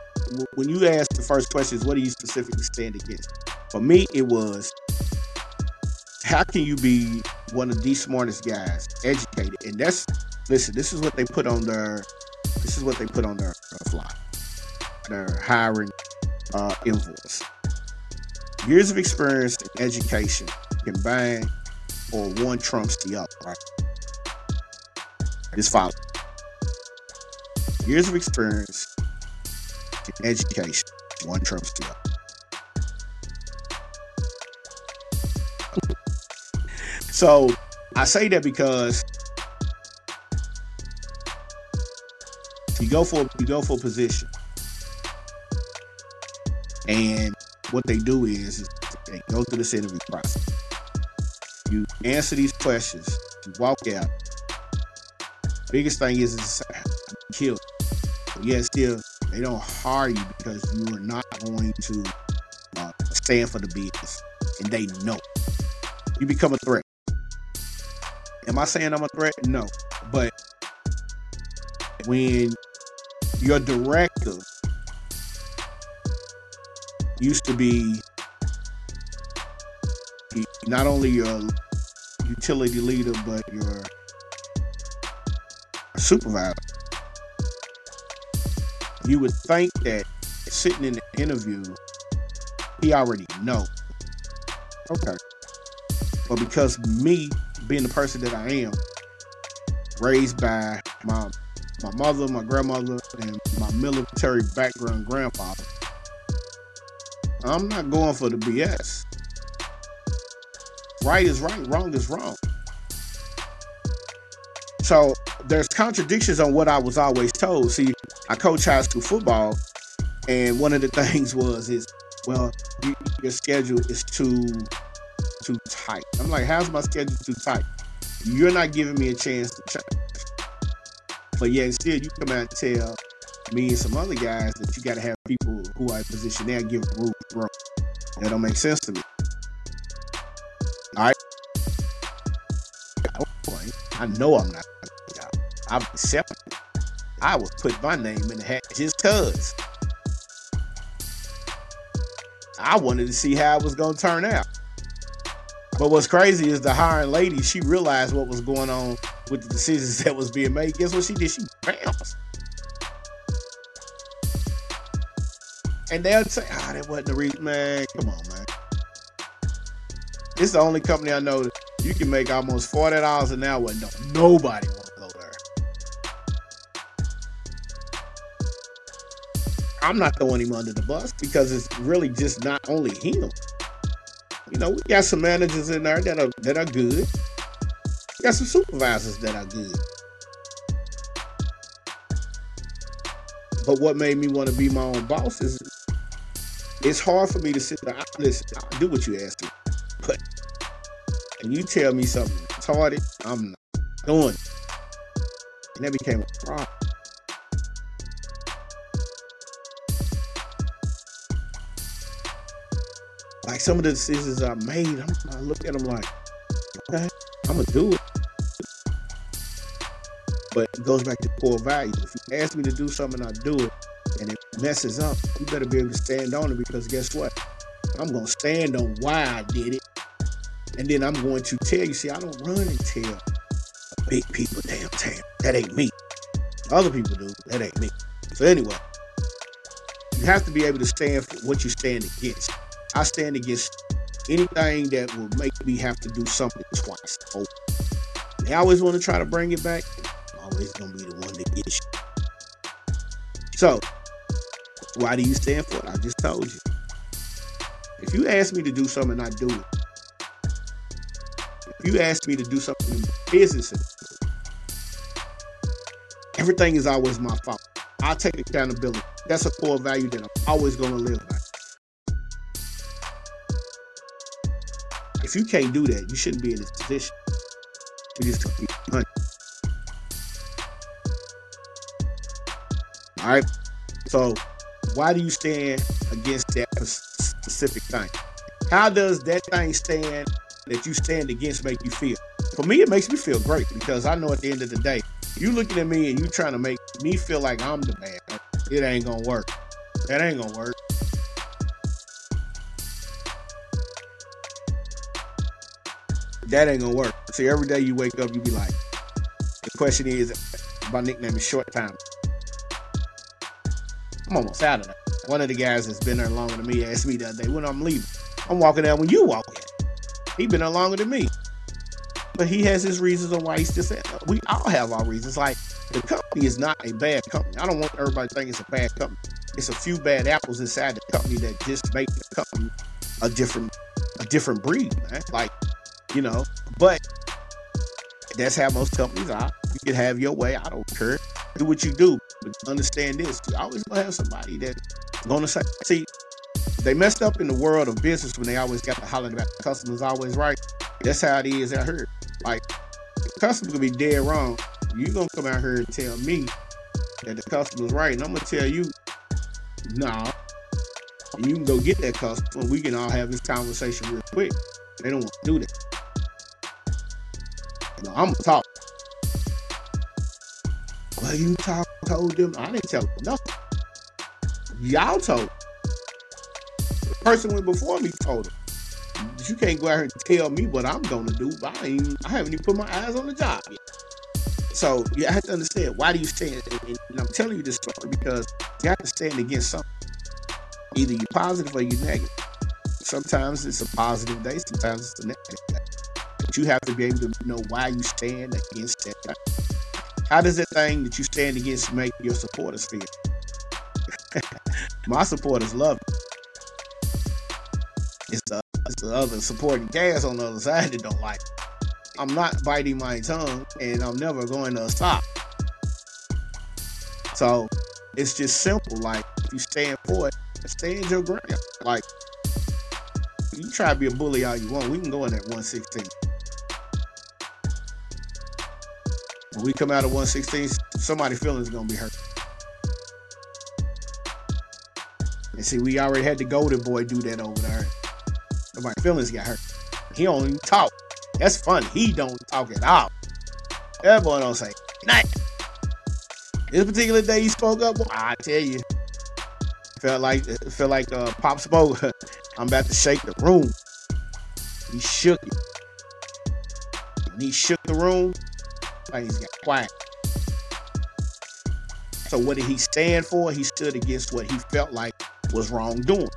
when you ask the first question is what do you specifically stand against? For me, it was how can you be one of the smartest guys, educated? And that's listen, this is what they put on their this is what they put on their fly. Their hiring uh, invoice. Years of experience and education combined or one trumps the other, right? Just follow. Years of experience education, one the other. So I say that because you go for you go for a position, and what they do is, they go through this interview process. You answer these questions, you walk out. Biggest thing is, is kill. Yet still, they don't hire you because you are not going to uh, stand for the business, and they know you become a threat. Am I saying I'm a threat? No. But when your director used to be not only your utility leader, but your supervisor, you would think that sitting in the interview, he already know. Okay. But because me being the person that I am, raised by my my mother, my grandmother, and my military background grandfather. I'm not going for the BS. Right is right, wrong is wrong. So there's contradictions on what I was always told. See, I coach high school football, and one of the things was is, well, your schedule is too too tight. I'm like, how's my schedule too tight? You're not giving me a chance to change. But yet instead, you come out and tell me and some other guys that you gotta have people who are in position there give to grow. That don't make sense to me. Alright. I know I'm not I'm accepting. I would put my name in the hat just cause. I wanted to see how it was gonna turn out. But what's crazy is the hiring lady, she realized what was going on with the decisions that was being made. Guess what she did? She bounced. And they'll say, ah, oh, that wasn't the reason. Man, come on, man. It's the only company I know that you can make almost $40 an hour and no, nobody wants I'm not throwing him under the bus because it's really just not only him. You know, we got some managers in there that are that are good. We got some supervisors that are good. But what made me want to be my own boss is it's hard for me to sit there. Listen, I'll do what you ask me. But and you tell me something retarded, I'm not doing it. And that became a problem. Like some of the decisions I made, I'm, I look at them like, okay, I'm gonna do it. But it goes back to core values. If you ask me to do something, I do it, and it messes up, you better be able to stand on it because guess what? I'm gonna stand on why I did it, and then I'm going to tell you. See, I don't run and tell big people Damn, downtown. That ain't me. Other people do. That ain't me. So anyway, you have to be able to stand for what you stand against. I stand against anything that will make me have to do something twice. They always want to try to bring it back. I'm always gonna be the one that gets you. So, why do you stand for it? I just told you. If you ask me to do something, I do it. If you ask me to do something in business, everything is always my fault. I take accountability. That's a core value that I'm always gonna live by. If you can't do that, you shouldn't be in this position. You just money. All right. So, why do you stand against that specific thing? How does that thing stand that you stand against make you feel? For me, it makes me feel great because I know at the end of the day, you looking at me and you trying to make me feel like I'm the man. It ain't gonna work. That ain't gonna work. That ain't gonna work. See, every day you wake up, you be like, the question is, my nickname is Short Time. I'm almost out of that. One of the guys that's been there longer than me asked me the other day when I'm leaving. I'm walking out when you walk in. He been there longer than me. But he has his reasons on why he's just saying we all have our reasons. Like the company is not a bad company. I don't want everybody to think it's a bad company. It's a few bad apples inside the company that just make the company a different a different breed, man. Like, you know, but that's how most companies are. You can have your way. I don't care. Do what you do. But understand this. You always gonna have somebody that's gonna say, see, they messed up in the world of business when they always got to hollering about the customers always right. That's how it is out here. Like, the could be dead wrong. You gonna come out here and tell me that the customer's right, and I'm gonna tell you, nah. And you can go get that customer. We can all have this conversation real quick. They don't want to do that. I'm gonna talk. Well, you talk, told them. I didn't tell them nothing. Y'all told. The person went before me told them you can't go out here and tell me what I'm gonna do. I ain't, I haven't even put my eyes on the job yet. So you have to understand why do you stand? And, and I'm telling you this story because you have to stand against something. Either you're positive or you're negative. Sometimes it's a positive day, sometimes it's a negative day. But you have to be able to know why you stand against that. How does that thing that you stand against make your supporters feel? my supporters love it. It's the it's the other supporting cast on the other side that don't like. It. I'm not biting my tongue, and I'm never going to stop. So it's just simple. Like if you stand for it, stand your ground. Like you try to be a bully all you want. We can go in at 116. When we come out of 116, somebody feelings gonna be hurt. And see, we already had the golden boy do that over there. My feelings got hurt. He don't even talk. That's funny. He don't talk at all. That boy don't say night. This particular day he spoke up, boy, I tell you, felt like felt like uh, Pop spoke. I'm about to shake the room. He shook it. He shook the room, got quiet. So what did he stand for? He stood against what he felt like was wrongdoing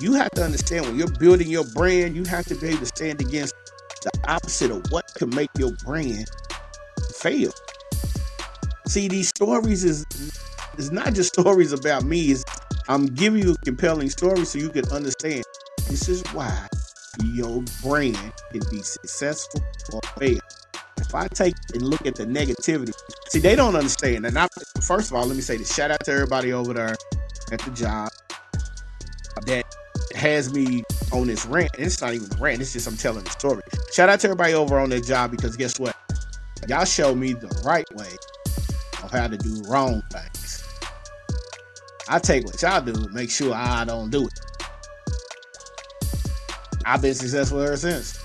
you have to understand when you're building your brand, you have to be able to stand against the opposite of what could make your brand fail. See, these stories is is not just stories about me. It's, I'm giving you a compelling story so you can understand this is why your brand can be successful or fail. If I take and look at the negativity, see, they don't understand. And I, first of all, let me say this: shout out to everybody over there at the job that has me on this rant. And it's not even a rant, it's just I'm telling the story. Shout out to everybody over on that job because guess what? Y'all show me the right way of how to do wrong things. I take what y'all do, make sure I don't do it. I've been successful ever since.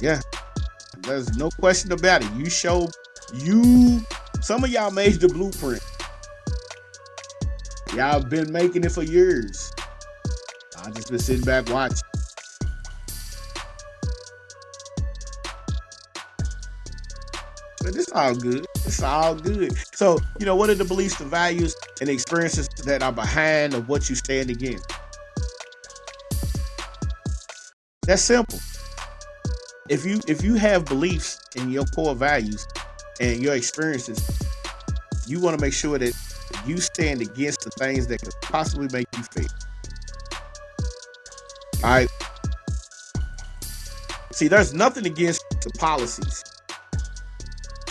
Yeah. There's no question about it. You show you some of y'all made the blueprint. Y'all been making it for years. I just been sitting back watching. But it's all good. It's all good. So, you know, what are the beliefs, the values, and the experiences that are behind of what you stand against? That's simple. If you if you have beliefs in your core values and your experiences, you want to make sure that you stand against the things that could possibly make you fail. All right. See, there's nothing against the policies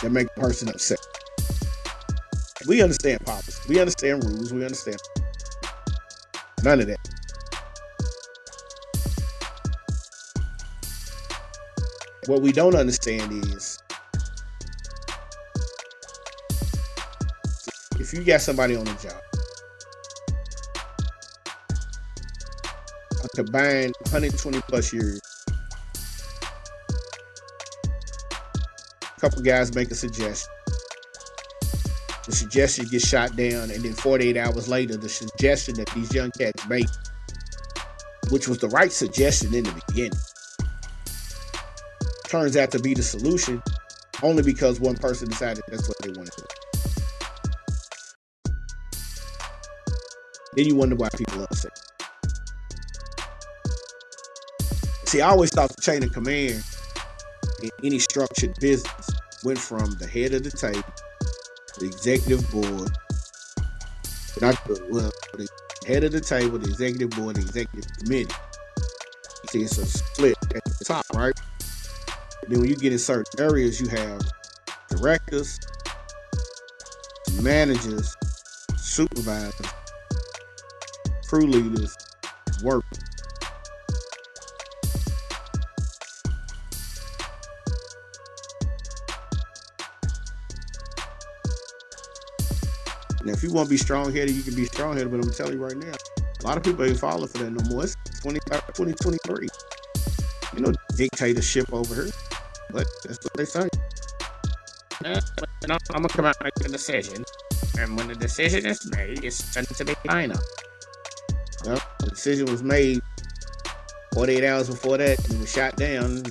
that make a person upset. we understand policies. We understand rules. We understand none of that. What we don't understand is if you got somebody on the job, a combined 120 plus years, a couple guys make a suggestion. The suggestion gets shot down, and then 48 hours later, the suggestion that these young cats make, which was the right suggestion in the beginning, turns out to be the solution only because one person decided that's what they wanted to do. Then you wonder why people are upset. See, I always thought the chain of command in any structured business went from the head of the table, the executive board, not the, well, the head of the table, the executive board, the executive committee. See, it's a split at the top, right? Then when you get in certain areas, you have directors, managers, supervisors, crew leaders, workers. Now, if you want to be strong headed, you can be strong headed, but I'm telling you right now, a lot of people ain't falling for that no more. It's 20, uh, 2023. You know, dictatorship over here. But that's what they say. I'm gonna come out and make a decision, and when the decision is made, it's going to be final. Well, the decision was made 48 hours before that, and was shot down.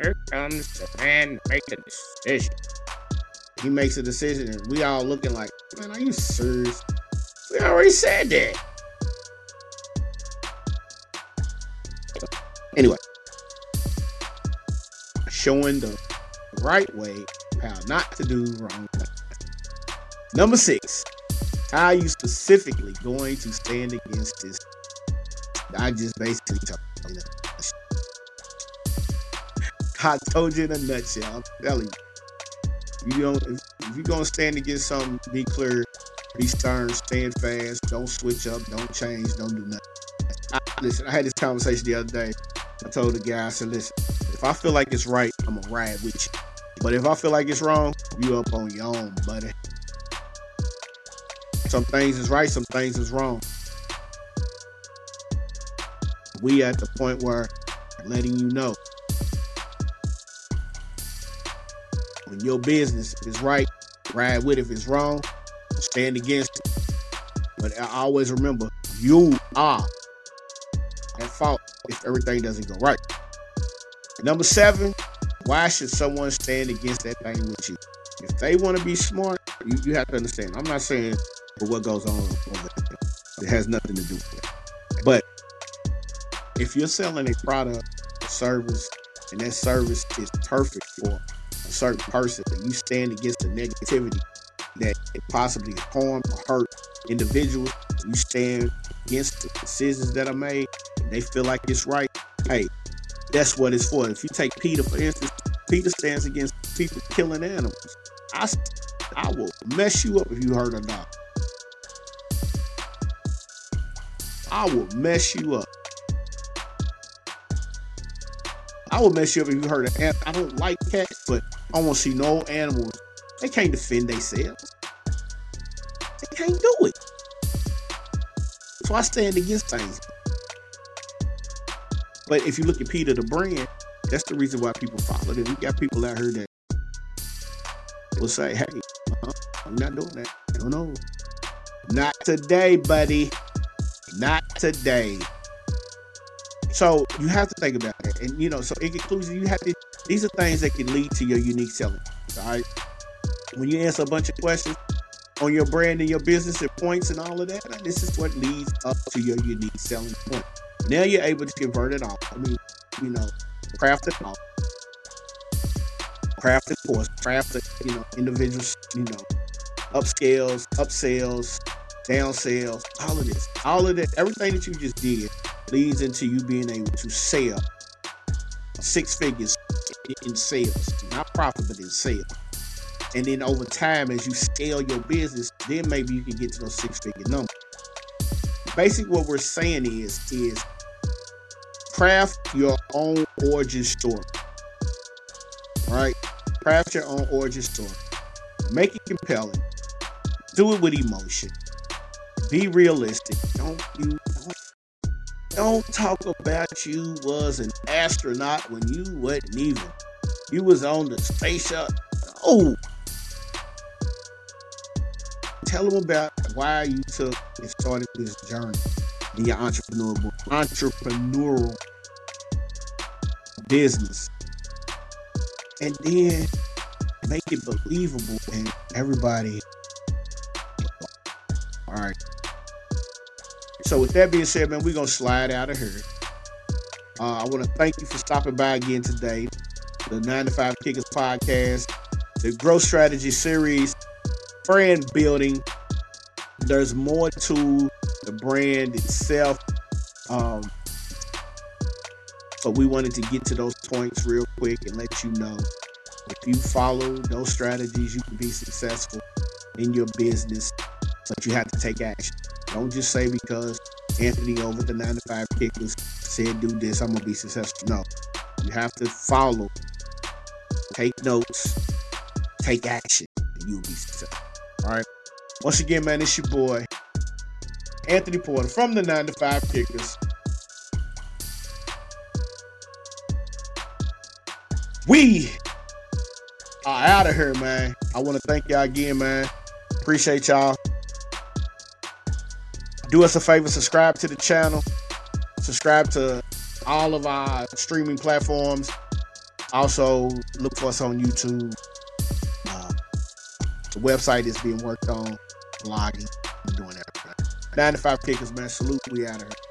Here comes the man making the decision. He makes a decision, and we all looking like, man, are you serious? We already said that. Anyway, showing the right way how not to do wrong. Number six, how are you specifically going to stand against this? I just basically told you. that. I told you in a nutshell. I'm telling you. You don't if, if you're gonna stand against something, be clear, be stern, stand fast, don't switch up, don't change, don't do nothing. I, listen, I had this conversation the other day. I told the guy, I said, listen, if I feel like it's right, I'm gonna ride with you. But if I feel like it's wrong, you up on your own, buddy. Some things is right, some things is wrong. We at the point where letting you know when your business is right, ride with it. If it's wrong, stand against it. But I always remember, you are at fault if everything doesn't go right. Number seven, why should someone stand against that thing with you? If they want to be smart, you, you have to understand. I'm not saying for what goes on over there. It has nothing to do with that. But if you're selling a product, a service, and that service is perfect for a certain person, and you stand against the negativity that it possibly harm or hurt individuals, you stand against the decisions that are made, they feel like it's right, hey, that's what it's for. If you take Peter, for instance, Peter stands against people killing animals. I, I will mess you up if you hurt a dog. I will mess you up. I will mess you up if you hurt an animal. I don't like cats, but I want to see no animals. They can't defend themselves. They can't do it. So I stand against things. But if you look at Peter the brand, that's the reason why people follow him. We got people out here that will say, hey, I'm not doing that. I don't know. Not today, buddy. Not today. So you have to think about it. And you know, so in conclusion, you have to these are things that can lead to your unique selling. All right. When you answer a bunch of questions on your brand and your business and points and all of that, this is what leads up to your unique selling point. Now you're able to convert it all. I mean, you know, craft it all. Craft it course, craft it, you know, individuals, you know, upscales, upsells, downsales, all of this. All of that, everything that you just did leads into you being able to sell six figures in sales. Not profit, but in sales. And then over time, as you scale your business, then maybe you can get to those six figure numbers. Basically, what we're saying is, is craft your own origin story. Right? Craft your own origin story. Make it compelling. Do it with emotion. Be realistic. Don't you don't, don't talk about you was an astronaut when you wasn't even. You was on the space shuttle. Oh, tell them about why you took and started this journey in your entrepreneurial entrepreneurial business, and then make it believable and everybody. All right. So with that being said, man, we're gonna slide out of here. Uh, I want to thank you for stopping by again today. The 9 to 5 Kickers podcast, the growth strategy series, brand building. There's more to the brand itself. Um, but we wanted to get to those points real quick and let you know if you follow those strategies, you can be successful in your business, but you have to take action. Don't just say because Anthony over the 9 to 5 Kickers said do this, I'm gonna be successful. No. You have to follow, take notes, take action, and you'll be successful. All right. Once again, man, it's your boy, Anthony Porter from the 9 to 5 Kickers. We are out of here, man. I want to thank y'all again, man. Appreciate y'all. Do us a favor, subscribe to the channel, subscribe to all of our streaming platforms. Also, look for us on YouTube. Uh, the website is being worked on, blogging. 95 Kickers, man. Salute. We out of here.